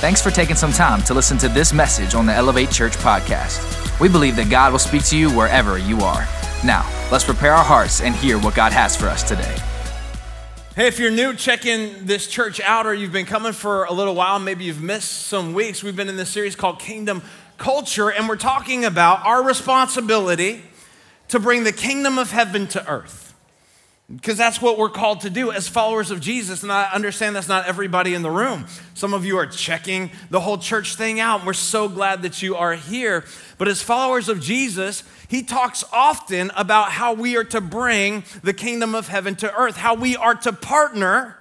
Thanks for taking some time to listen to this message on the Elevate Church podcast. We believe that God will speak to you wherever you are. Now, let's prepare our hearts and hear what God has for us today. Hey, if you're new checking this church out or you've been coming for a little while, maybe you've missed some weeks, we've been in this series called Kingdom Culture, and we're talking about our responsibility to bring the kingdom of heaven to earth because that's what we're called to do as followers of Jesus. And I understand that's not everybody in the room. Some of you are checking the whole church thing out, we're so glad that you are here. But as followers of Jesus, he talks often about how we are to bring the kingdom of heaven to earth, how we are to partner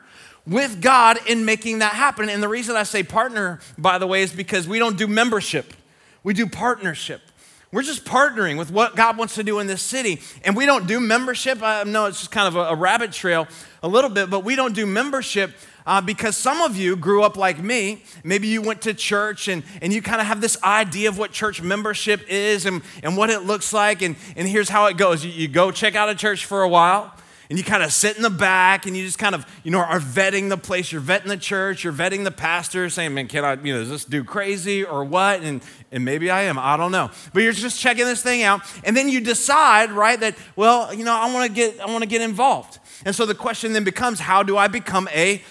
with God in making that happen. And the reason I say partner, by the way, is because we don't do membership, we do partnership. We're just partnering with what God wants to do in this city. And we don't do membership. I know it's just kind of a, a rabbit trail a little bit, but we don't do membership uh, because some of you grew up like me. Maybe you went to church and, and you kind of have this idea of what church membership is and, and what it looks like. And, and here's how it goes you, you go check out a church for a while and you kind of sit in the back and you just kind of, you know, are vetting the place. You're vetting the church, you're vetting the pastor, saying, man, can I, you know, is this dude crazy or what? And, and maybe I am, I don't know. But you're just checking this thing out. And then you decide, right, that, well, you know, I want to get, I want to get involved. And so the question then becomes, how do I become a,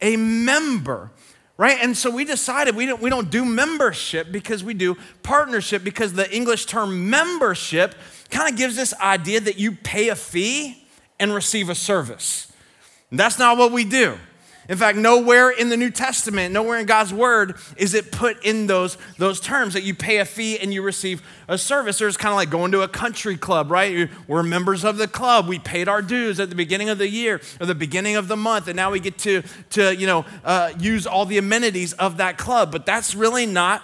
a member? right? And so we decided we don't, we don't do membership because we do partnership because the English term membership kind of gives this idea that you pay a fee and receive a service. That's not what we do. In fact, nowhere in the New Testament, nowhere in God's word is it put in those, those terms that you pay a fee and you receive a service. There's kind of like going to a country club, right? We're members of the club. We paid our dues at the beginning of the year or the beginning of the month, and now we get to, to you know, uh, use all the amenities of that club. But that's really not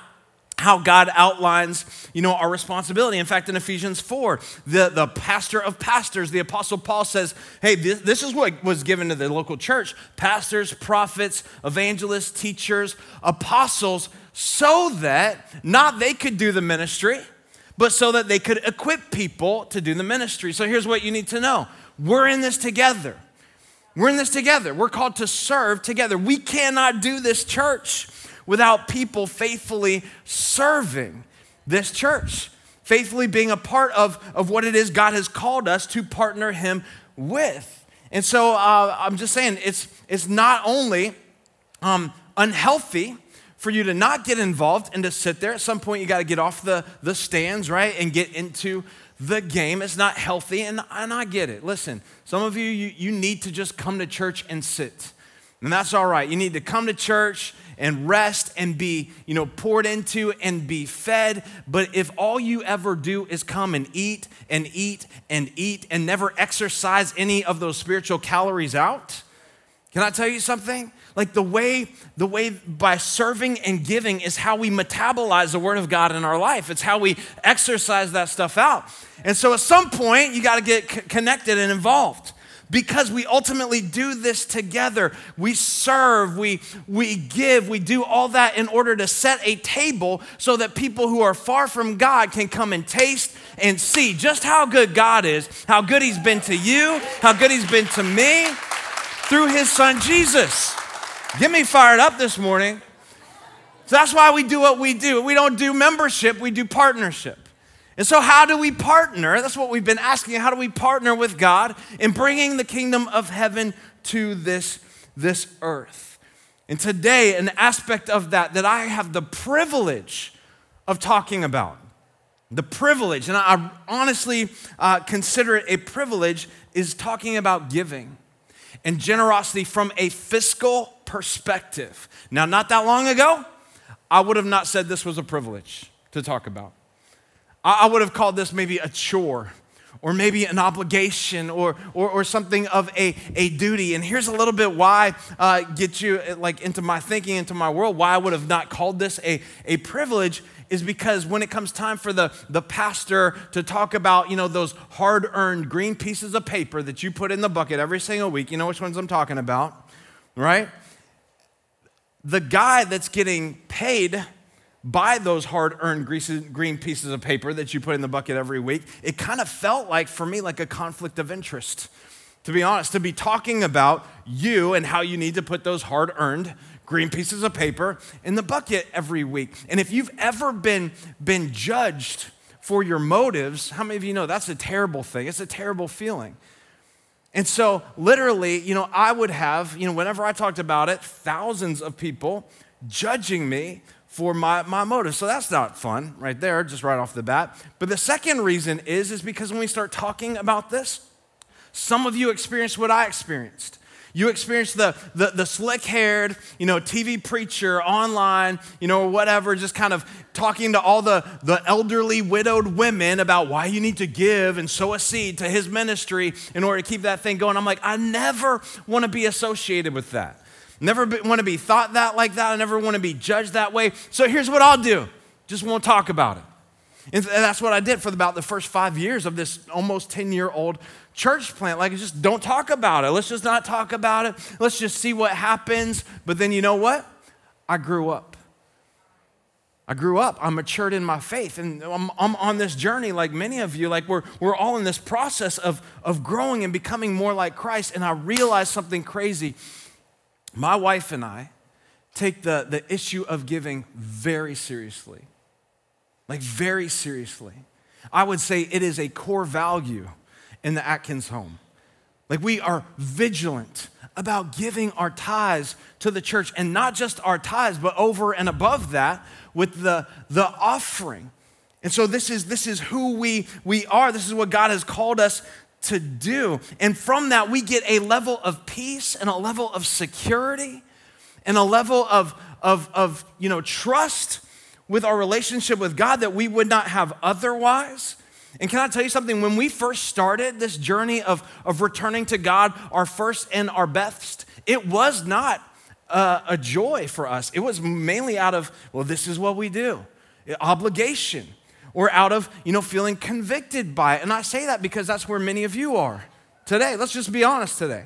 how God outlines, you know, our responsibility. In fact, in Ephesians 4, the, the pastor of pastors, the apostle Paul says, hey, this, this is what was given to the local church. Pastors, prophets, evangelists, teachers, apostles, so that not they could do the ministry, but so that they could equip people to do the ministry. So here's what you need to know. We're in this together. We're in this together. We're called to serve together. We cannot do this church without people faithfully serving this church, faithfully being a part of, of what it is God has called us to partner Him with. And so uh, I'm just saying, it's, it's not only um, unhealthy for you to not get involved and to sit there. At some point, you got to get off the, the stands, right, and get into the game. It's not healthy, and, and I get it. Listen, some of you, you, you need to just come to church and sit. And that's all right. You need to come to church and rest and be, you know, poured into and be fed. But if all you ever do is come and eat and eat and eat and never exercise any of those spiritual calories out, can I tell you something? Like the way, the way by serving and giving is how we metabolize the word of God in our life. It's how we exercise that stuff out. And so at some point, you got to get c- connected and involved because we ultimately do this together. We serve, we, we give, we do all that in order to set a table so that people who are far from God can come and taste and see just how good God is, how good He's been to you, how good He's been to me through His Son Jesus. Get me fired up this morning. So that's why we do what we do. We don't do membership, we do partnership. And so, how do we partner? That's what we've been asking. How do we partner with God in bringing the kingdom of heaven to this, this earth? And today, an aspect of that that I have the privilege of talking about, the privilege, and I honestly uh, consider it a privilege, is talking about giving and generosity from a fiscal perspective. Now, not that long ago, I would have not said this was a privilege to talk about. I would have called this maybe a chore or maybe an obligation or, or, or something of a, a duty. And here's a little bit why uh, get you like into my thinking, into my world, why I would have not called this a, a privilege is because when it comes time for the, the pastor to talk about, you know, those hard-earned green pieces of paper that you put in the bucket every single week, you know which ones I'm talking about, right? The guy that's getting paid by those hard earned green pieces of paper that you put in the bucket every week, it kind of felt like, for me, like a conflict of interest. To be honest, to be talking about you and how you need to put those hard earned green pieces of paper in the bucket every week. And if you've ever been, been judged for your motives, how many of you know that's a terrible thing? It's a terrible feeling. And so, literally, you know, I would have, you know, whenever I talked about it, thousands of people judging me for my, my motives. So that's not fun right there, just right off the bat. But the second reason is, is because when we start talking about this, some of you experienced what I experienced. You experienced the, the, the slick haired, you know, TV preacher online, you know, or whatever, just kind of talking to all the, the elderly widowed women about why you need to give and sow a seed to his ministry in order to keep that thing going. I'm like, I never want to be associated with that. Never want to be thought that like that. I never want to be judged that way. So here's what I'll do just won't talk about it. And that's what I did for about the first five years of this almost 10 year old church plant. Like, just don't talk about it. Let's just not talk about it. Let's just see what happens. But then you know what? I grew up. I grew up. I matured in my faith. And I'm, I'm, on this journey, like many of you, like we're, we're all in this process of, of growing and becoming more like Christ. And I realized something crazy. My wife and I take the, the issue of giving very seriously. Like, very seriously. I would say it is a core value in the Atkins home. Like we are vigilant about giving our tithes to the church and not just our tithes, but over and above that with the, the offering. And so this is, this is who we, we are. This is what God has called us to do. And from that, we get a level of peace and a level of security and a level of, of, of you know, trust with our relationship with God that we would not have otherwise. And can I tell you something? When we first started this journey of, of returning to God, our first and our best, it was not uh, a joy for us. It was mainly out of, well, this is what we do, obligation, or out of, you know, feeling convicted by it. And I say that because that's where many of you are today. Let's just be honest today.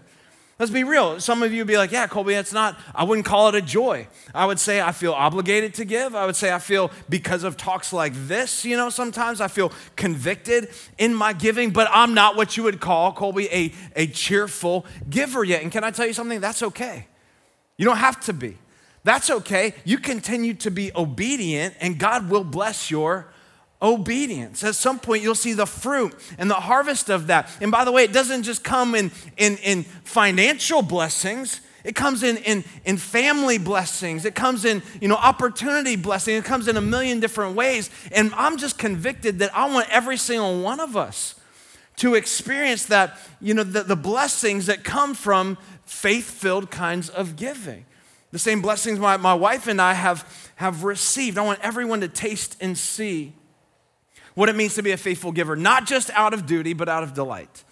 Let's be real. Some of you would be like, yeah, Colby, it's not, I wouldn't call it a joy. I would say I feel obligated to give. I would say I feel because of talks like this, you know, sometimes I feel convicted in my giving, but I'm not what you would call, Colby, a, a cheerful giver yet. And can I tell you something? That's okay. You don't have to be. That's okay. You continue to be obedient, and God will bless your obedience. At some point, you'll see the fruit and the harvest of that. And by the way, it doesn't just come in, in, in financial blessings. It comes in, in, in family blessings. It comes in, you know, opportunity blessing. It comes in a million different ways. And I'm just convicted that I want every single one of us to experience that, you know, the, the blessings that come from faith-filled kinds of giving. The same blessings my, my wife and I have, have received. I want everyone to taste and see what it means to be a faithful giver, not just out of duty, but out of delight.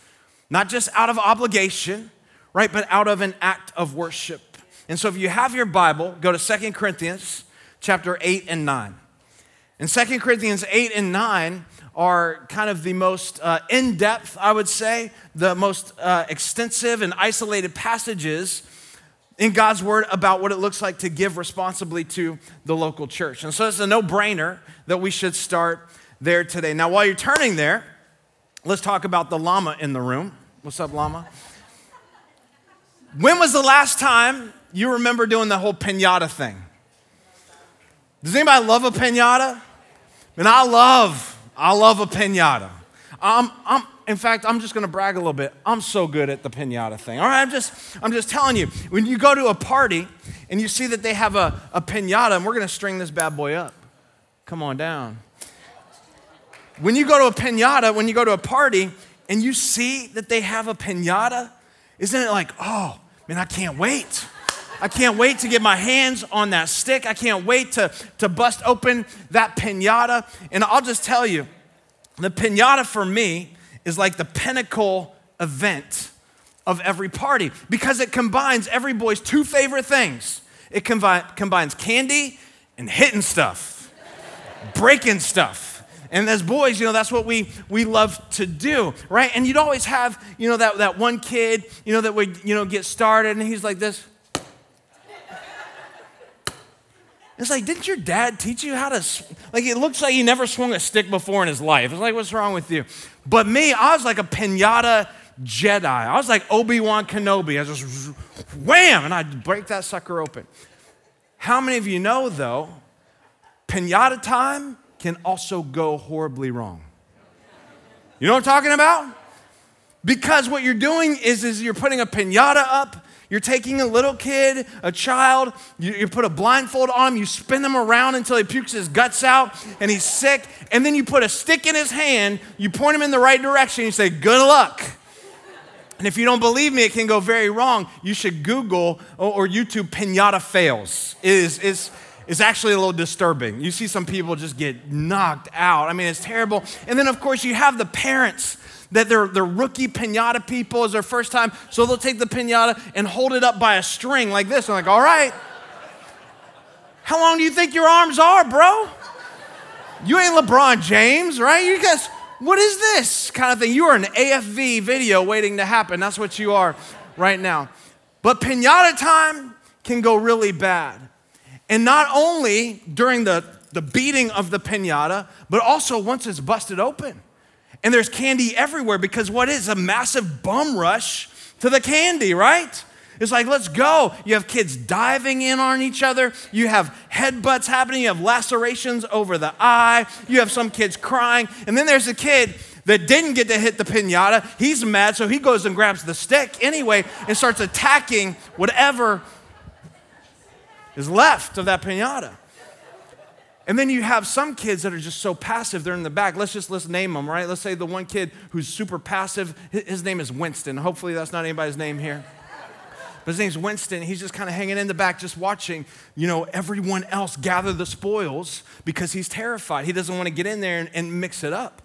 Not just out of obligation, right, but out of an act of worship. And so if you have your Bible, go to Second Corinthians chapter 8 and 9. And Second Corinthians 8 and 9 are kind of the most uh, in depth, I would say, the most uh, extensive and isolated passages in God's word about what it looks like to give responsibly to the local church. And so it's a no brainer that we should start there today. Now, while you're turning there, let's talk about the llama in the room. What's up, llama? When was the last time you remember doing the whole pinata thing? Does anybody love a pinata? And I love, I love a pinata. I'm, I'm, in fact, I'm just gonna brag a little bit. I'm so good at the pinata thing. All right, I'm just, I'm just telling you. When you go to a party and you see that they have a, a pinata, and we're gonna string this bad boy up. Come on down. When you go to a pinata, when you go to a party, and you see that they have a pinata, isn't it like, oh, man, I can't wait. I can't wait to get my hands on that stick. I can't wait to, to bust open that pinata. And I'll just tell you, the pinata for me is like the pinnacle event of every party because it combines every boy's two favorite things it combi- combines candy and hitting stuff, breaking stuff. And as boys, you know, that's what we, we love to do, right? And you'd always have, you know, that, that one kid, you know, that would, you know, get started and he's like this. It's like, didn't your dad teach you how to, like, it looks like he never swung a stick before in his life. It's like, what's wrong with you? But me, I was like a pinata Jedi. I was like Obi Wan Kenobi. I just wham, and I'd break that sucker open. How many of you know, though, pinata time can also go horribly wrong? You know what I'm talking about? Because what you're doing is, is you're putting a pinata up, you're taking a little kid, a child, you, you, put a blindfold on him, you spin them around until he pukes his guts out and he's sick, and then you put a stick in his hand, you point him in the right direction, you say, Good luck. And if you don't believe me, it can go very wrong. You should Google or, YouTube pinata fails. It is, is, is actually a little disturbing. You see some people just get knocked out. I mean, it's terrible. And then, of course, you have the parents that they're, they're rookie pinata people. is their first time. So they'll take the pinata and hold it up by a string like this. I'm like, all right. How long do you think your arms are, bro? You ain't LeBron James, right? You guys, what is this kind of thing? You are an AFV video waiting to happen. That's what you are right now. But pinata time can go really bad. And not only during the, the beating of the pinata, but also once it's busted open. And there's candy everywhere because what is a massive bum rush to the candy, right? It's like, let's go. You have kids diving in on each other. You have headbutts happening. You have lacerations over the eye. You have some kids crying. And then there's a kid that didn't get to hit the pinata. He's mad, so he goes and grabs the stick anyway and starts attacking whatever is left of that pinata. And then you have some kids that are just so passive, they're in the back. Let's just let's name them, right? Let's say the one kid who's super passive, his name is Winston. Hopefully that's not anybody's name here. But his name's Winston. He's just kind of hanging in the back, just watching, you know, everyone else gather the spoils because he's terrified. He doesn't want to get in there and, and mix it up.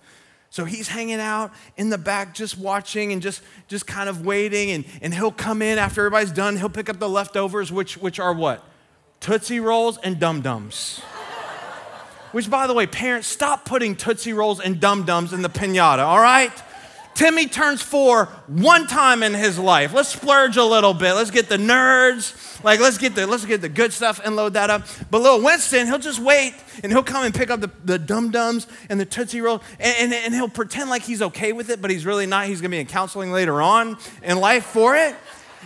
So he's hanging out in the back, just watching and just, just kind of waiting. And, and he'll come in after everybody's done. He'll pick up the leftovers, which, which are what? Tootsie Rolls and Dum Dums. Which, by the way, parents, stop putting Tootsie Rolls and Dum Dums in the pinata, all right? Timmy turns four one time in his life. Let's splurge a little bit. Let's get the nerds. Like, let's get the let's get the good stuff and load that up. But little Winston, he'll just wait and he'll come and pick up the, the dum dums and the Tootsie Roll and, and, and he'll pretend like he's okay with it, but he's really not. He's gonna be in counseling later on in life for it.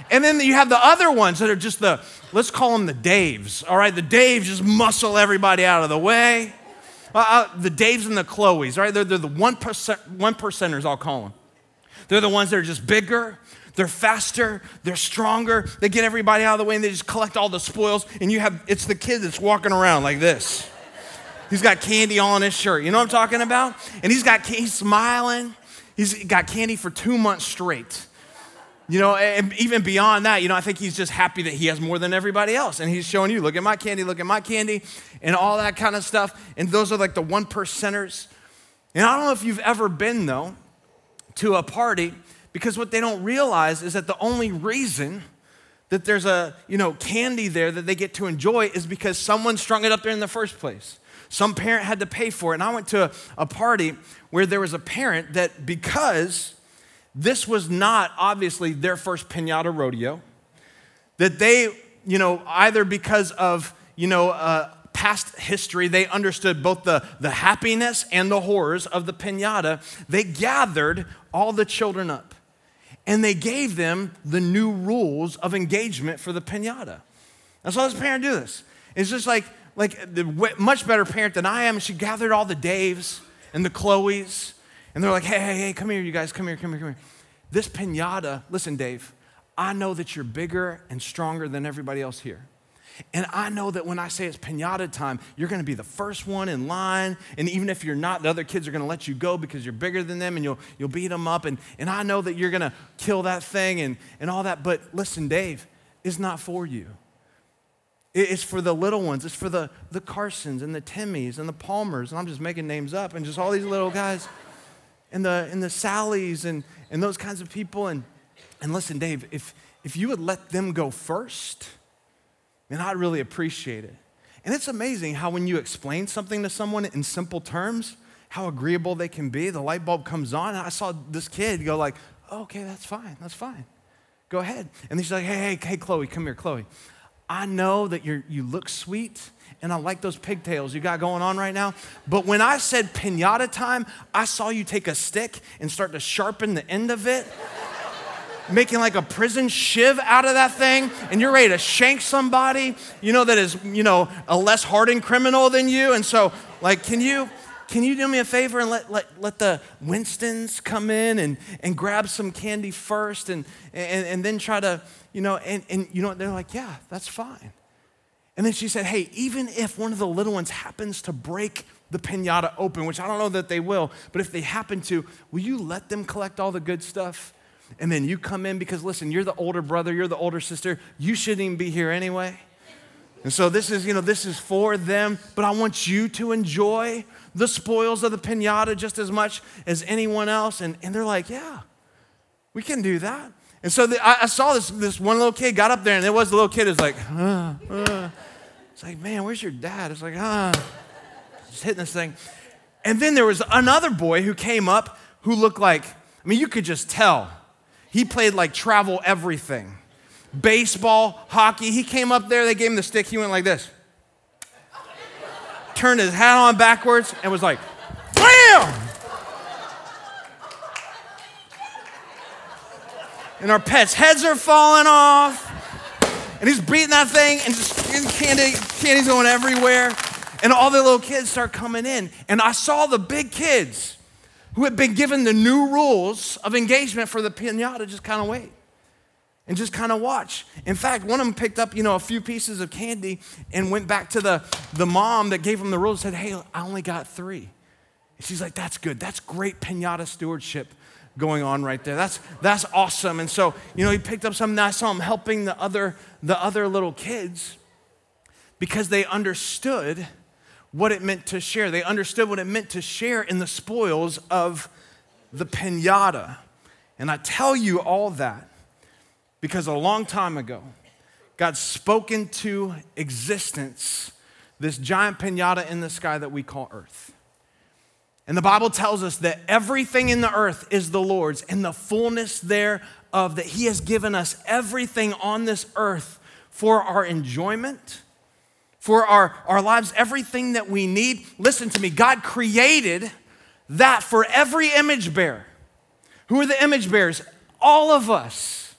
And then you have the other ones that are just the, let's call them the Daves, all right? The Daves just muscle everybody out of the way. Uh, the Daves and the Chloes, right? They're, they're the one, percent, one percenters, I'll call them. They're the ones that are just bigger, they're faster, they're stronger. They get everybody out of the way and they just collect all the spoils. And you have, it's the kid that's walking around like this. He's got candy on his shirt. You know what I'm talking about? And he's got, he's smiling. He's got candy for two months straight. You know, and even beyond that, you know, I think he's just happy that he has more than everybody else. And he's showing you, look at my candy, look at my candy, and all that kind of stuff. And those are like the one percenters. And I don't know if you've ever been, though, to a party, because what they don't realize is that the only reason that there's a, you know, candy there that they get to enjoy is because someone strung it up there in the first place. Some parent had to pay for it. And I went to a, a party where there was a parent that because this was not obviously their first pinata rodeo. That they, you know, either because of, you know, uh, past history, they understood both the, the happiness and the horrors of the pinata. They gathered all the children up and they gave them the new rules of engagement for the pinata. That's how this parent do this. It's just like, like the much better parent than I am. She gathered all the Daves and the Chloes and they're like, hey, hey, hey, come here, you guys, come here, come here, come here. This pinata, listen, Dave, I know that you're bigger and stronger than everybody else here. And I know that when I say it's pinata time, you're gonna be the first one in line. And even if you're not, the other kids are gonna let you go because you're bigger than them and you'll, you'll beat them up. And, and I know that you're gonna kill that thing and, and all that. But listen, Dave, it's not for you. It's for the little ones. It's for the, the Carsons and the Timmys and the Palmers. And I'm just making names up and just all these little guys and the, and the Sallys and, and those kinds of people. And, and listen, Dave, if, if you would let them go first, then I'd really appreciate it. And it's amazing how when you explain something to someone in simple terms, how agreeable they can be. The light bulb comes on. I saw this kid go like, oh, okay, that's fine, that's fine. Go ahead. And she's like, hey, hey, hey, Chloe, come here, Chloe. I know that you you look sweet and I like those pigtails you got going on right now. But when I said pinata time, I saw you take a stick and start to sharpen the end of it. making like a prison shiv out of that thing and you're ready to shank somebody, you know, that is, you know, a less hardened criminal than you. And so, like, can you, can you do me a favor and let, let, let the Winstons come in and, and grab some candy first and, and, and then try to, you know, and, and you know, they're like, yeah, that's fine. And then she said, hey, even if one of the little ones happens to break the pinata open, which I don't know that they will, but if they happen to, will you let them collect all the good stuff? And then you come in because, listen, you're the older brother, you're the older sister, you shouldn't even be here anyway. And so this is, you know, this is for them, but I want you to enjoy the spoils of the pinata just as much as anyone else. And, and they're like, yeah, we can do that. And so the, I, I, saw this, this one little kid got up there, and there was the little kid who's like, uh, uh. it's like, man, where's your dad? It's like, ah. Uh just hitting this thing. And then there was another boy who came up who looked like, I mean, you could just tell. He played like travel everything baseball, hockey. He came up there, they gave him the stick, he went like this. Turned his hat on backwards and was like, BAM! And our pets' heads are falling off. And he's beating that thing and just candy, candy's going everywhere. And all the little kids start coming in. And I saw the big kids who had been given the new rules of engagement for the pinata just kind of wait and just kind of watch. In fact, one of them picked up, you know, a few pieces of candy and went back to the, the mom that gave him the rules and said, Hey, I only got three. And she's like, That's good. That's great pinata stewardship going on right there. That's that's awesome. And so, you know, he picked up something. I saw him helping the other the other little kids because they understood what it meant to share. They understood what it meant to share in the spoils of the pinata. And I tell you all that because a long time ago, God spoke into existence this giant pinata in the sky that we call earth. And the Bible tells us that everything in the earth is the Lord's and the fullness thereof, that He has given us everything on this earth for our enjoyment for our, our lives, everything that we need. Listen to me, God created that for every image bearer. Who are the image bearers? All of us.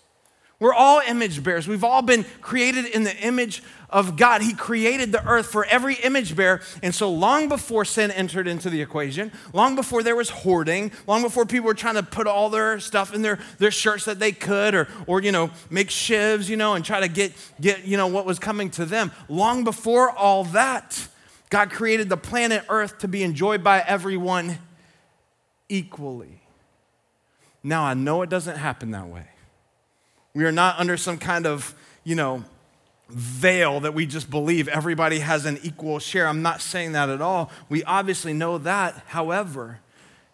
We're all image bearers. We've all been created in the image of God. He created the earth for every image bearer. And so, long before sin entered into the equation, long before there was hoarding, long before people were trying to put all their stuff in their, their shirts that they could, or, or, you know, make shivs, you know, and try to get, get, you know, what was coming to them, long before all that, God created the planet Earth to be enjoyed by everyone equally. Now, I know it doesn't happen that way. We are not under some kind of, you know, veil that we just believe everybody has an equal share. I'm not saying that at all. We obviously know that. However,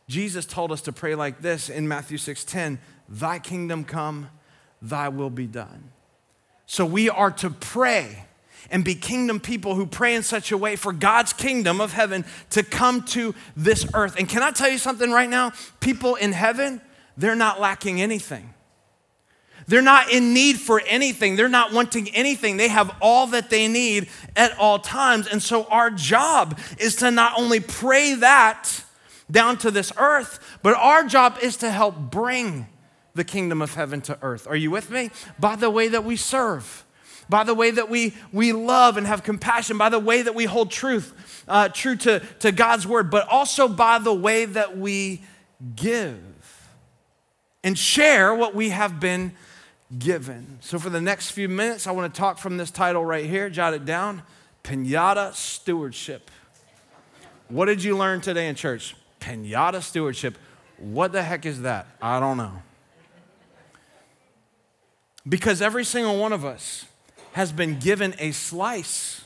Jesus told us to pray like this in Matthew 6:10, "Thy kingdom come, thy will be done." So we are to pray and be kingdom people who pray in such a way for God's kingdom of heaven to come to this earth. And can I tell you something right now? People in heaven, they're not lacking anything. They're not in need for anything. They're not wanting anything. They have all that they need at all times. And so our job is to not only pray that down to this earth, but our job is to help bring the kingdom of heaven to earth. Are you with me? By the way that we serve, by the way that we, we love and have compassion, by the way that we hold truth, uh, true to, to God's word, but also by the way that we give and share what we have been given. So, for the next few minutes, I want to talk from this title right here. Jot it down Pinata Stewardship. What did you learn today in church? Pinata Stewardship. What the heck is that? I don't know. Because every single one of us has been given a slice,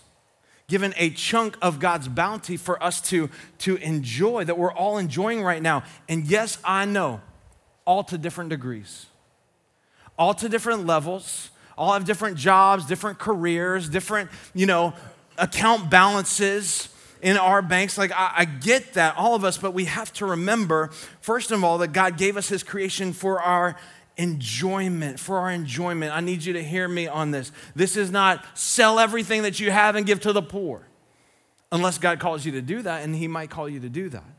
given a chunk of God's bounty for us to, to enjoy, that we're all enjoying right now. And yes, I know, all to different degrees all to different levels, all have different jobs, different careers, different, you know, account balances in our banks. Like, I, I, get that, all of us, but we have to remember, first of all, that God gave us His creation for our enjoyment, for our enjoyment. I need you to hear me on this. This is not sell everything that you have and give to the poor, unless God calls you to do that, and He might call you to do that.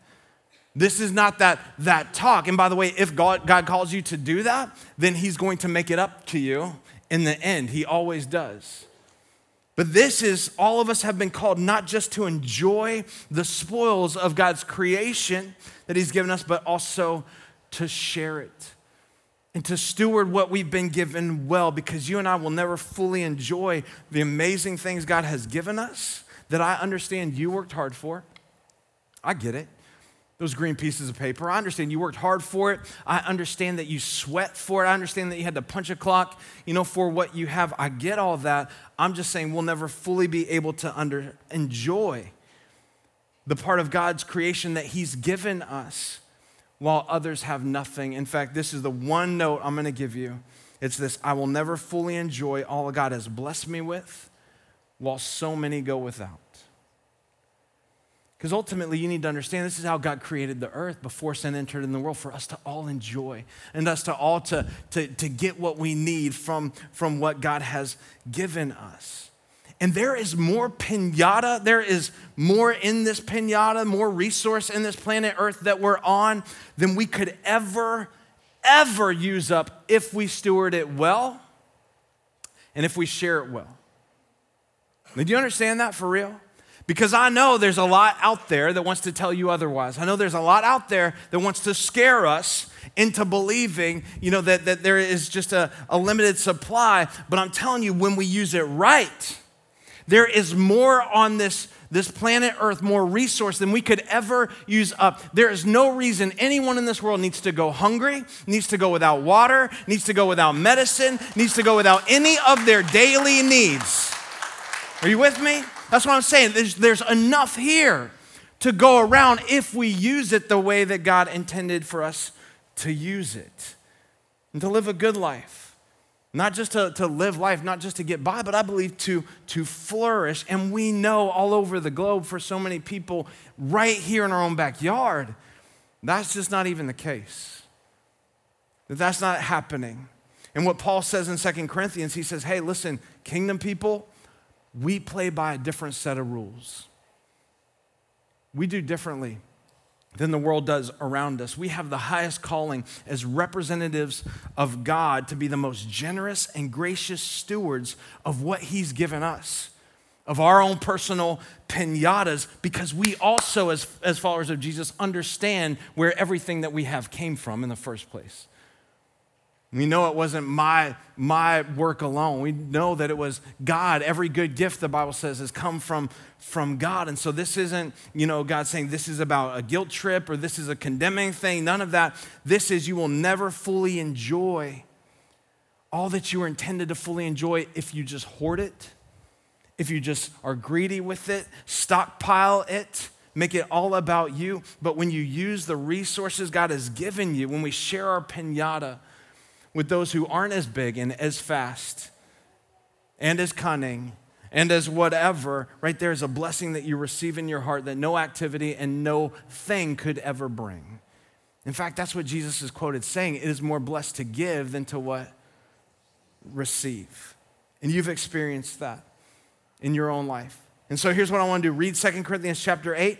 This is not that, that talk. And by the way, if God, God calls you to do that, then He's going to make it up to you in the end. He always does. But this is, all of us have been called not just to enjoy the spoils of God's creation that He's given us, but also to share it and to steward what we've been given well, because you and I will never fully enjoy the amazing things God has given us that I understand you worked hard for. I get it those green pieces of paper. I understand you worked hard for it. I understand that you sweat for it. I understand that you had to punch a clock, you know, for what you have. I get all that. I'm just saying we'll never fully be able to under, enjoy the part of God's creation that He's given us while others have nothing. In fact, this is the one note I'm going to give you. It's this I will never fully enjoy all God has blessed me with while so many go without. Because ultimately, you need to understand this is how God created the earth before sin entered in the world for us to all enjoy and us to all to, to, to get what we need from, from what God has given us. And there is more pinata, there is more in this pinata, more resource in this planet Earth that we're on than we could ever, ever use up if we steward it well and if we share it well. Did you understand that for real? Because I know there's a lot out there that wants to tell you otherwise. I know there's a lot out there that wants to scare us into believing, you know, that, that there is just a, a limited supply. But I'm telling you, when we use it right, there is more on this, this planet Earth, more resource than we could ever use up. There is no reason anyone in this world needs to go hungry, needs to go without water, needs to go without medicine, needs to go without any of their daily needs. Are you with me? That's what I'm saying. There's, there's enough here to go around if we use it the way that God intended for us to use it and to live a good life. Not just to, to live life, not just to get by, but I believe to, to flourish. And we know all over the globe for so many people right here in our own backyard, that's just not even the case. That that's not happening. And what Paul says in Second Corinthians, he says, hey, listen, kingdom people, we play by a different set of rules. We do differently than the world does around us. We have the highest calling as representatives of God to be the most generous and gracious stewards of what He's given us, of our own personal pinatas, because we also, as, as followers of Jesus, understand where everything that we have came from in the first place. We know it wasn't my, my work alone. We know that it was God. Every good gift, the Bible says, has come from, from God. And so this isn't, you know, God saying this is about a guilt trip or this is a condemning thing. None of that. This is you will never fully enjoy all that you were intended to fully enjoy if you just hoard it, if you just are greedy with it, stockpile it make it all about you. But when you use the resources God has given you, when we share our pinata, with those who aren't as big and as fast and as cunning and as whatever, right there is a blessing that you receive in your heart that no activity and no thing could ever bring. In fact, that's what Jesus is quoted saying. It is more blessed to give than to what? Receive. And you've experienced that in your own life. And so here's what I want to do read 2 Corinthians chapter 8.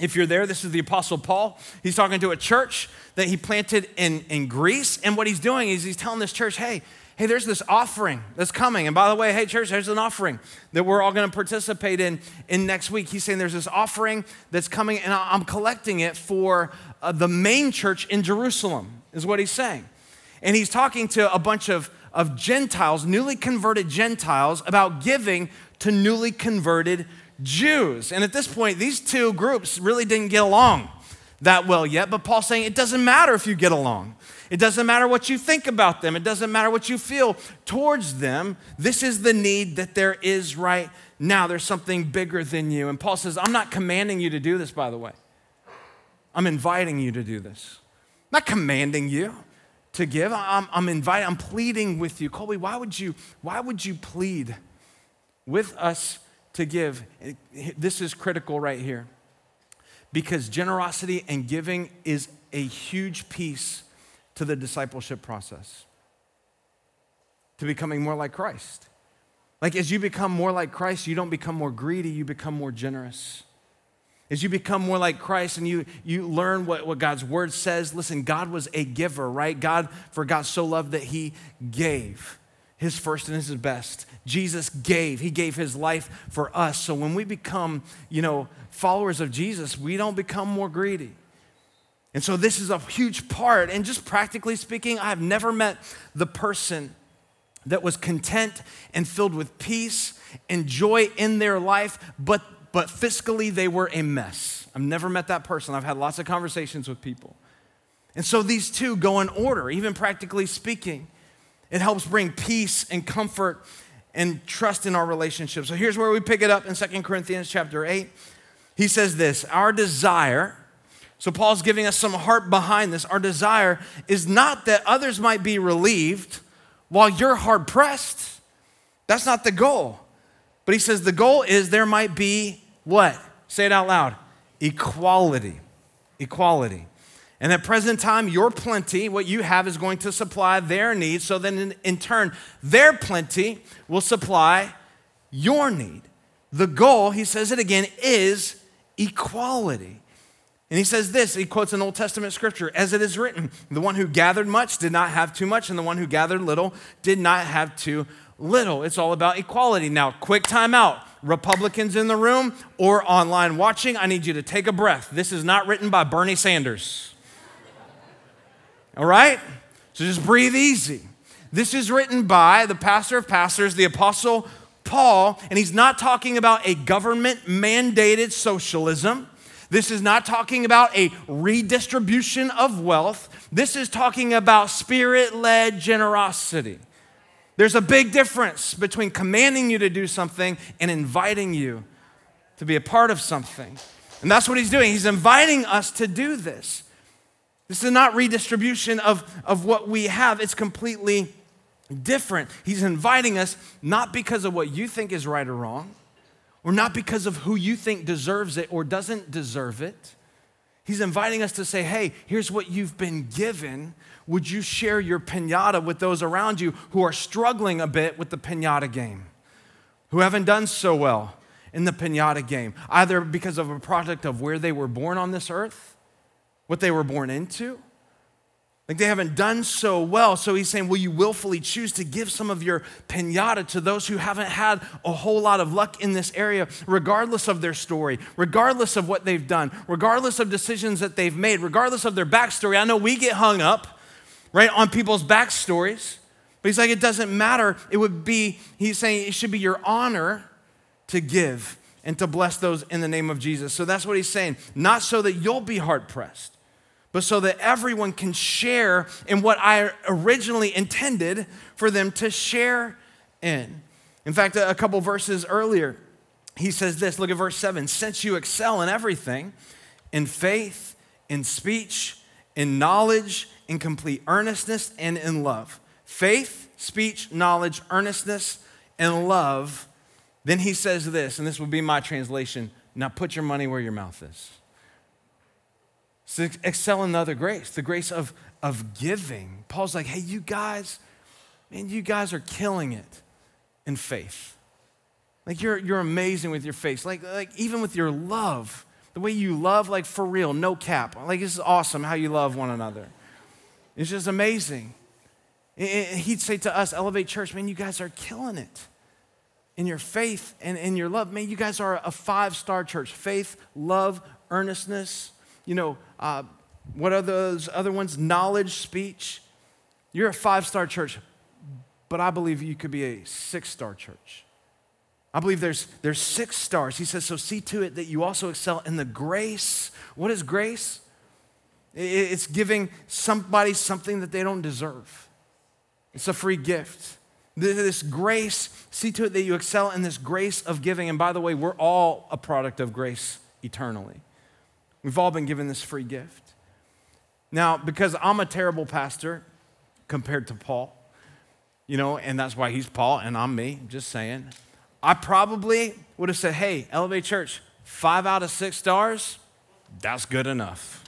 If you're there, this is the Apostle Paul. He's talking to a church that he planted in, in Greece. And what he's doing is he's telling this church, hey, hey, there's this offering that's coming. And by the way, hey, church, there's an offering that we're all going to participate in, in next week. He's saying there's this offering that's coming, and I'm collecting it for uh, the main church in Jerusalem, is what he's saying. And he's talking to a bunch of, of Gentiles, newly converted Gentiles, about giving to newly converted Jews. And at this point, these two groups really didn't get along that well yet, but Paul's saying it doesn't matter if you get along. It doesn't matter what you think about them. It doesn't matter what you feel towards them. This is the need that there is right now. There's something bigger than you. And Paul says, I'm not commanding you to do this, by the way. I'm inviting you to do this. I'm not commanding you to give. I'm, I'm inviting, I'm pleading with you. Colby, why would you, why would you plead with us to give. This is critical right here because generosity and giving is a huge piece to the discipleship process, to becoming more like Christ. Like as you become more like Christ, you don't become more greedy, you become more generous. As you become more like Christ and you, you learn what, what God's word says, listen, God was a giver, right? God, for God so loved that he gave his first and his best. Jesus gave. He gave his life for us. So when we become, you know, followers of Jesus, we don't become more greedy. And so this is a huge part. And just practically speaking, I've never met the person that was content and filled with peace and joy in their life, but but fiscally they were a mess. I've never met that person. I've had lots of conversations with people. And so these two go in order, even practically speaking. It helps bring peace and comfort and trust in our relationship. So here's where we pick it up in Second Corinthians chapter 8. He says this, our desire, so Paul's giving us some heart behind this. Our desire is not that others might be relieved while you're hard pressed. That's not the goal. But he says the goal is there might be what? Say it out loud equality. Equality. And at present time, your plenty, what you have, is going to supply their needs. So then, in, in, turn, their plenty will supply your need. The goal, he says it again, is equality. And he says this, he quotes an Old Testament scripture, as it is written, the one who gathered much did not have too much, and the one who gathered little did not have too little. It's all about equality. Now, quick time out. Republicans in the room or online watching, I need you to take a breath. This is not written by Bernie Sanders. All right? So just breathe easy. This is written by the pastor of pastors, the apostle Paul, and he's not talking about a government mandated socialism. This is not talking about a redistribution of wealth. This is talking about spirit led generosity. There's a big difference between commanding you to do something and inviting you to be a part of something. And that's what he's doing. He's inviting us to do this. This is not redistribution of, of what we have, it's completely different. He's inviting us not because of what you think is right or wrong, or not because of who you think deserves it or doesn't deserve it. He's inviting us to say, hey, here's what you've been given would you share your pinata with those around you who are struggling a bit with the pinata game, who haven't done so well in the pinata game, either because of a product of where they were born on this earth, what they were born into? Like they haven't done so well. So he's saying, Will you willfully choose to give some of your pinata to those who haven't had a whole lot of luck in this area, regardless of their story, regardless of what they've done, regardless of decisions that they've made, regardless of their backstory? I know we get hung up right, on people's backstories. But he's like, it doesn't matter. It would be, he's saying it should be your honor to give and to bless those in the name of Jesus. So that's what he's saying. Not so that you'll be hard pressed, but so that everyone can share in what I originally intended for them to share in. In fact, a couple verses earlier, he says this look at verse 7 since you excel in everything, in faith, in speech, in knowledge, in complete earnestness and in love. Faith, speech, knowledge, earnestness, and love. Then he says this, and this would be my translation now put your money where your mouth is. So excel in the other grace, the grace of, of giving. Paul's like, hey, you guys, man, you guys are killing it in faith. Like you're, you're amazing with your faith. Like, like even with your love, the way you love, like for real, no cap. Like this is awesome how you love one another. It's just amazing. He'd say to us, Elevate Church, man, you guys are killing it in your faith and in your love. Man, you guys are a five star church faith, love, earnestness. You know, uh, what are those other ones? Knowledge, speech. You're a five star church, but I believe you could be a six star church. I believe there's, there's six stars. He says, so see to it that you also excel in the grace. What is grace? It's giving somebody something that they don't deserve. It's a free gift. This grace, see to it that you excel in this grace of giving. And by the way, we're all a product of grace eternally. We've all been given this free gift. Now, because I'm a terrible pastor compared to Paul, you know, and that's why he's Paul and I'm me, just saying, I probably would have said, hey, Elevate Church, five out of six stars, that's good enough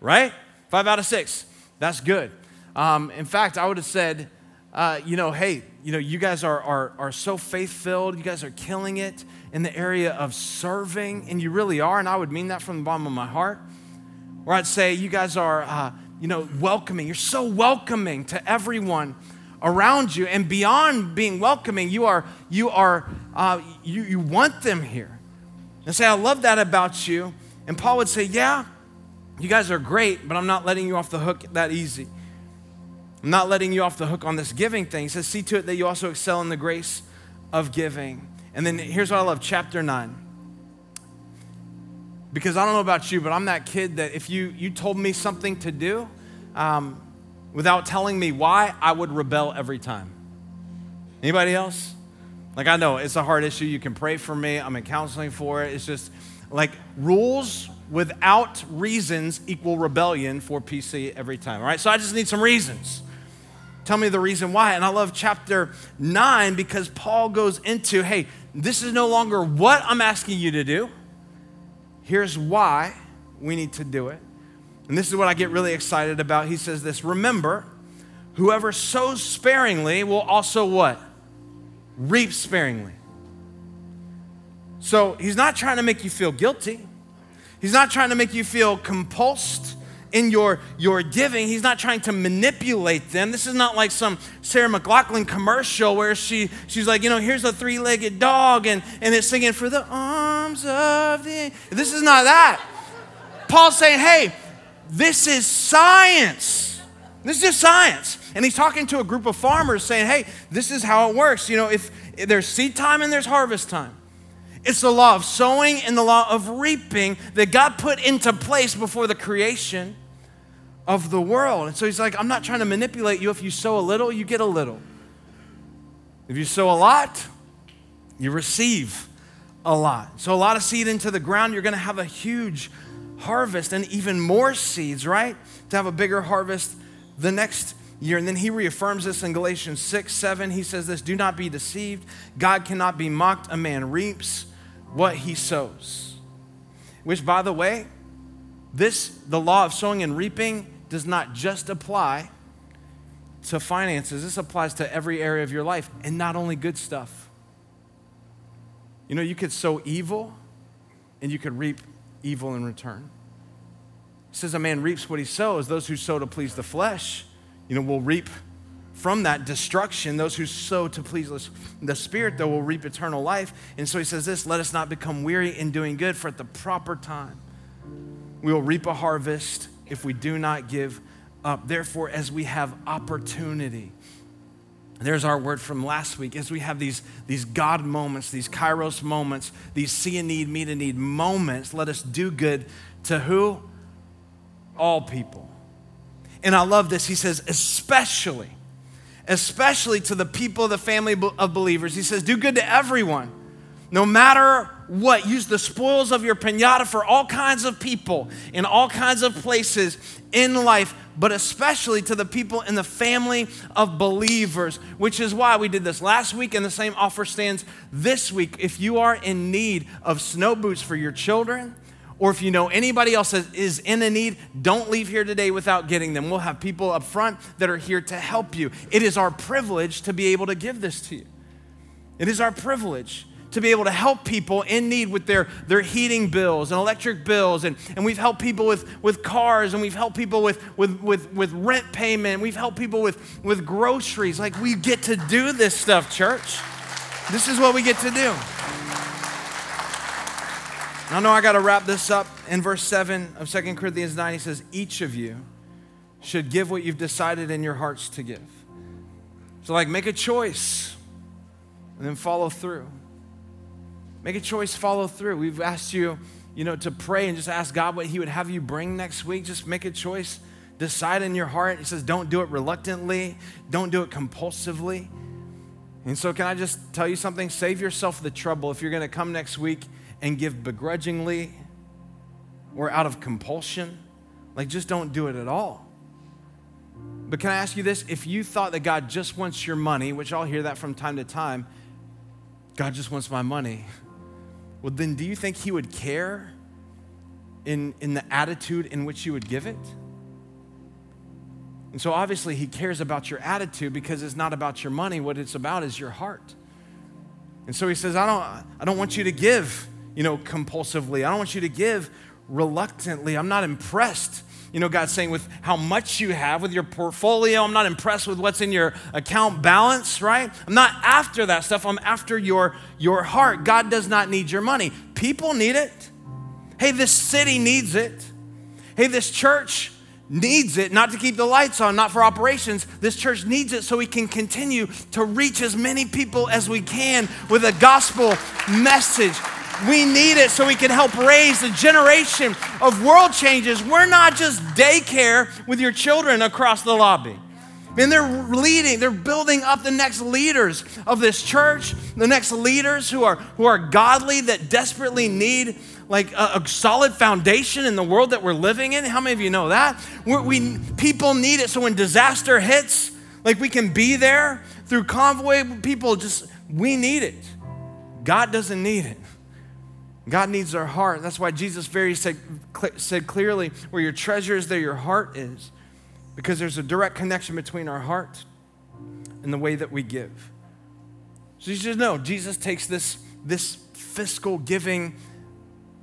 right? Five out of six. That's good. Um, in fact, I would have said, uh, you know, hey, you know, you guys are, are, are so faith filled. You guys are killing it in the area of serving, and you really are. And I would mean that from the bottom of my heart. Or I'd say you guys are, uh, you know, welcoming. You're so welcoming to everyone around you, and beyond being welcoming, you are you are uh, you you want them here. And say, I love that about you. And Paul would say, Yeah, you guys are great, but I'm not letting you off the hook that easy. I'm not letting you off the hook on this giving thing. He says, See to it that you also excel in the grace of giving. And then here's what I love chapter 9. Because I don't know about you, but I'm that kid that if you, you told me something to do um, without telling me why, I would rebel every time. Anybody else? Like, I know it's a hard issue. You can pray for me, I'm in counseling for it. It's just like rules without reasons equal rebellion for PC every time, all right? So I just need some reasons. Tell me the reason why. And I love chapter 9 because Paul goes into hey, this is no longer what I'm asking you to do. Here's why we need to do it. And this is what I get really excited about. He says this Remember, whoever sows sparingly will also what? Reap sparingly. So he's not trying to make you feel guilty. He's not trying to make you feel compulsed in your, your giving. He's not trying to manipulate them. This is not like some Sarah McLachlan commercial where she, she's like, you know, here's a three legged dog and, and it's singing for the arms of the. This is not that. Paul's saying, hey, this is science. This is just science. And he's talking to a group of farmers saying, hey, this is how it works. You know, if, if there's seed time and there's harvest time. It's the law of sowing and the law of reaping that God put into place before the creation of the world. And so he's like, I'm not trying to manipulate you. If you sow a little, you get a little. If you sow a lot, you receive a lot. So a lot of seed into the ground, you're going to have a huge harvest and even more seeds, right? To have a bigger harvest the next year. And then he reaffirms this in Galatians 6 7. He says this Do not be deceived. God cannot be mocked. A man reaps what he sows. Which, by the way, this, the law of sowing and reaping, does not just apply to finances, this applies to every area of your life, and not only good stuff. You know, you could sow evil and you could reap evil in return. It says a man reaps what he sows. Those who sow to please the flesh, you know, will reap from that destruction. Those who sow to please the Spirit, though, will reap eternal life. And so he says this let us not become weary in doing good, for at the proper time we will reap a harvest if we do not give up. Therefore, as we have opportunity, there's our word from last week. As we have these, these God moments, these kairos moments, these see a need, meet a need moments, let us do good to who? All people. And I love this. He says, especially especially to the people the family of believers. He says, Do good to everyone, no matter what. Use the spoils of your pinata for all kinds of people in all kinds of places in life, but especially to the people in the family of believers, which is why we did this last week, and the same offer stands this week. If you are in need of snow boots for your children, or if you know anybody else that is in a need, don't leave here today without getting them. We'll have people up front that are here to help you. It is our privilege to be able to give this to you. It is our privilege to be able to help people in need with their, their heating bills and electric bills. And, and we've helped people with, with cars and we've helped people with, with, with, with rent payment. We've helped people with, with groceries. Like we get to do this stuff, church. This is what we get to do. I know I got to wrap this up. In verse 7 of 2 Corinthians 9, he says, Each of you should give what you've decided in your hearts to give. So, like, make a choice and then follow through. Make a choice, follow through. We've asked you, you know, to pray and just ask God what He would have you bring next week. Just make a choice, decide in your heart. He says, don't do it reluctantly, don't do it compulsively. And so, can I just tell you something? Save yourself the trouble. If you're going to come next week and give begrudgingly or out of compulsion, like just don't do it at all. But can I ask you this? If you thought that God just wants your money, which I'll hear that from time to time, God just wants my money. Well, then do you think He would care in, in the attitude in which you would give it? And so obviously he cares about your attitude because it's not about your money. What it's about is your heart. And so he says, I don't, I don't want you to give, you know, compulsively. I don't want you to give reluctantly. I'm not impressed. You know, God's saying with how much you have with your portfolio. I'm not impressed with what's in your account balance, right? I'm not after that stuff. I'm after your, your heart. God does not need your money. People need it. Hey, this city needs it. Hey, this church needs it, not to keep the lights on, not for operations. This church needs it so we can continue to reach as many people as we can with a gospel message. We need it so we can help raise a generation of world changes. We're not just daycare with your children across the lobby. And they're leading, they're building up the next leaders of this church, the next leaders who are, who are godly that desperately need like a, a, solid foundation in the world that we're living in. How many of you know that? We're, we people need it so when disaster hits, like we can be there through convoy. People just we need it. God doesn't need it. God needs our heart. That's why Jesus very said, said clearly, "Where your treasure is, there your heart is," because there's a direct connection between our heart and the way that we give. So you just know Jesus takes this this fiscal giving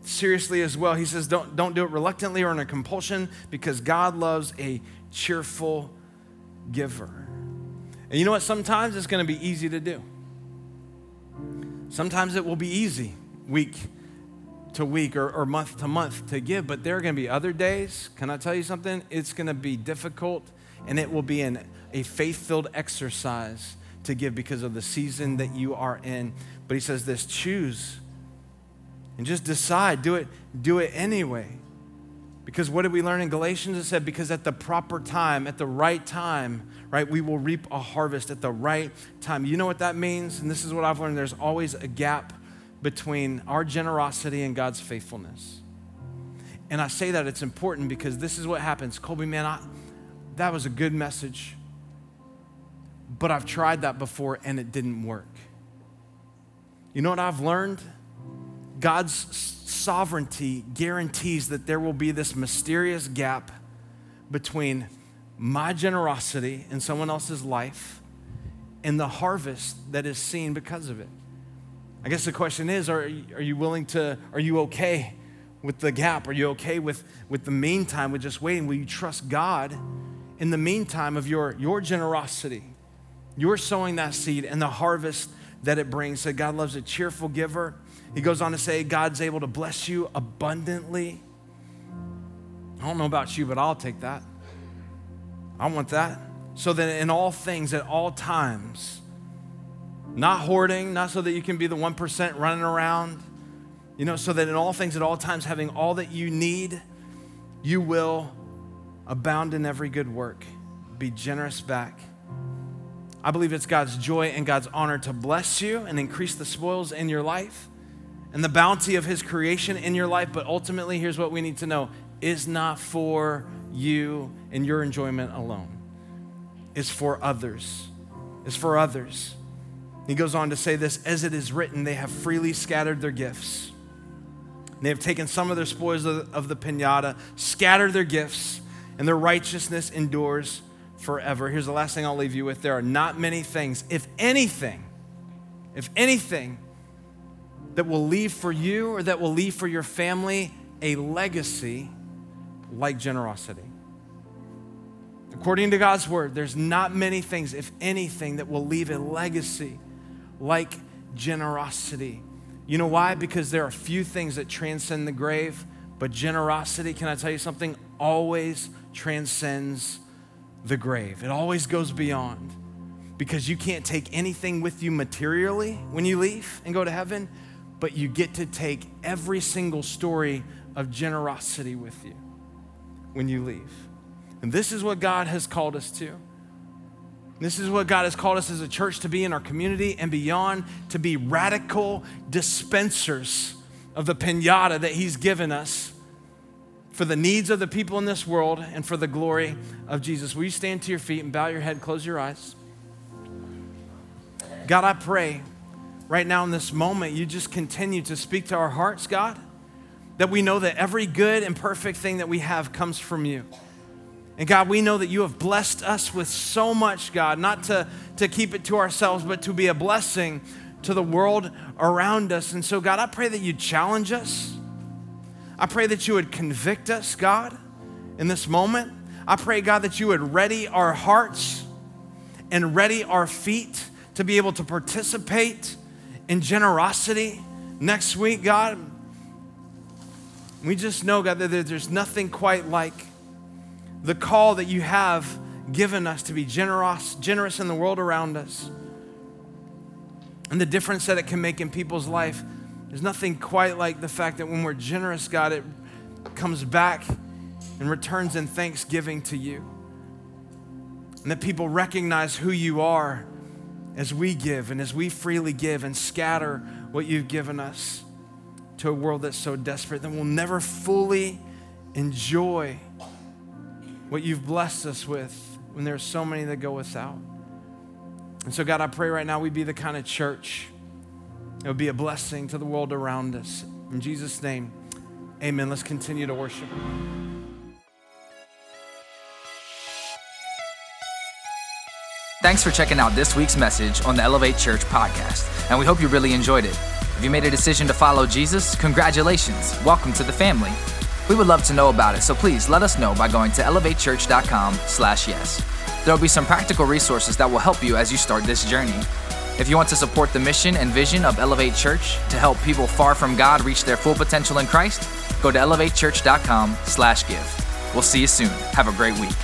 seriously as well. He says, don't, don't do it reluctantly or in a compulsion because God loves a cheerful giver. And you know what? Sometimes it's going to be easy to do. Sometimes it will be easy week to week or, or month to month to give, but there are going to be other days. Can I tell you something? It's going to be difficult and it will be an, a faith filled exercise to give because of the season that you are in. But he says this choose and just decide, do it, do it anyway. Because what did we learn in Galatians? It said, because at the proper time, at the right time, right, we will reap a harvest at the right time. You know what that means? And this is what I've learned there's always a gap between our generosity and God's faithfulness. And I say that it's important because this is what happens. Colby, man, I, that was a good message, but I've tried that before and it didn't work. You know what I've learned? God's sovereignty guarantees that there will be this mysterious gap between my generosity in someone else's life and the harvest that is seen because of it. I guess the question is are, are you willing to, are you okay with the gap? Are you okay with, with the meantime, with just waiting? Will you trust God in the meantime of your, your generosity? You're sowing that seed and the harvest that it brings. That God loves a cheerful giver he goes on to say, God's able to bless you abundantly. I don't know about you, but I'll take that. I want that. So that in all things, at all times, not hoarding, not so that you can be the 1% running around, you know, so that in all things, at all times, having all that you need, you will abound in every good work. Be generous back. I believe it's God's joy and God's honor to bless you and increase the spoils in your life and the bounty of his creation in your life, but ultimately, here's what we need to know is not for you and your enjoyment alone. It's for others. It's for others. He goes on to say this as it is written, they have freely scattered their gifts. They have taken some of their spoils of the pinata, scattered their gifts, and their righteousness endures forever. Here's the last thing I'll leave you with there are not many things, if anything, if anything, that will leave for you or that will leave for your family a legacy like generosity. According to God's word, there's not many things, if anything, that will leave a legacy like generosity. You know why? Because there are few things that transcend the grave, but generosity, can I tell you something, always transcends the grave. It always goes beyond. Because you can't take anything with you materially when you leave and go to heaven, but you get to take every single story of generosity with you when you leave. And this is what God has called us to. This is what God has called us as a church to be in our community and beyond, to be radical dispensers of the pinata that He's given us for the needs of the people in this world and for the glory of Jesus. Will you stand to your feet and bow your head, close your eyes? God, I pray right now in this moment, you just continue to speak to our hearts, God, that we know that every good and perfect thing that we have comes from you. And God, we know that you have blessed us with so much, God, not to, to keep it to ourselves, but to be a blessing to the world around us. And so, God, I pray that you challenge us. I pray that you would convict us, God, in this moment. I pray, God, that you would ready our hearts and ready our feet to be able to participate in generosity next week, God. We just know, God, that there's nothing quite like the call that you have given us to be generous, generous in the world around us. And the difference that it can make in people's life. There's nothing quite like the fact that when we're generous, God, it comes back and returns in thanksgiving to you. And that people recognize who you are as we give and as we freely give and scatter what you've given us to a world that's so desperate that we'll never fully enjoy what you've blessed us with when there are so many that go without. And so, God, I pray right now we be the kind of church that would be a blessing to the world around us. In Jesus' name, amen. Let's continue to worship. Thanks for checking out this week's message on the Elevate Church podcast, and we hope you really enjoyed it. If you made a decision to follow Jesus, congratulations. Welcome to the family. We would love to know about it, so please let us know by going to elevatechurch.com/yes. There'll be some practical resources that will help you as you start this journey. If you want to support the mission and vision of Elevate Church to help people far from God reach their full potential in Christ, go to elevatechurch.com/give. We'll see you soon. Have a great week.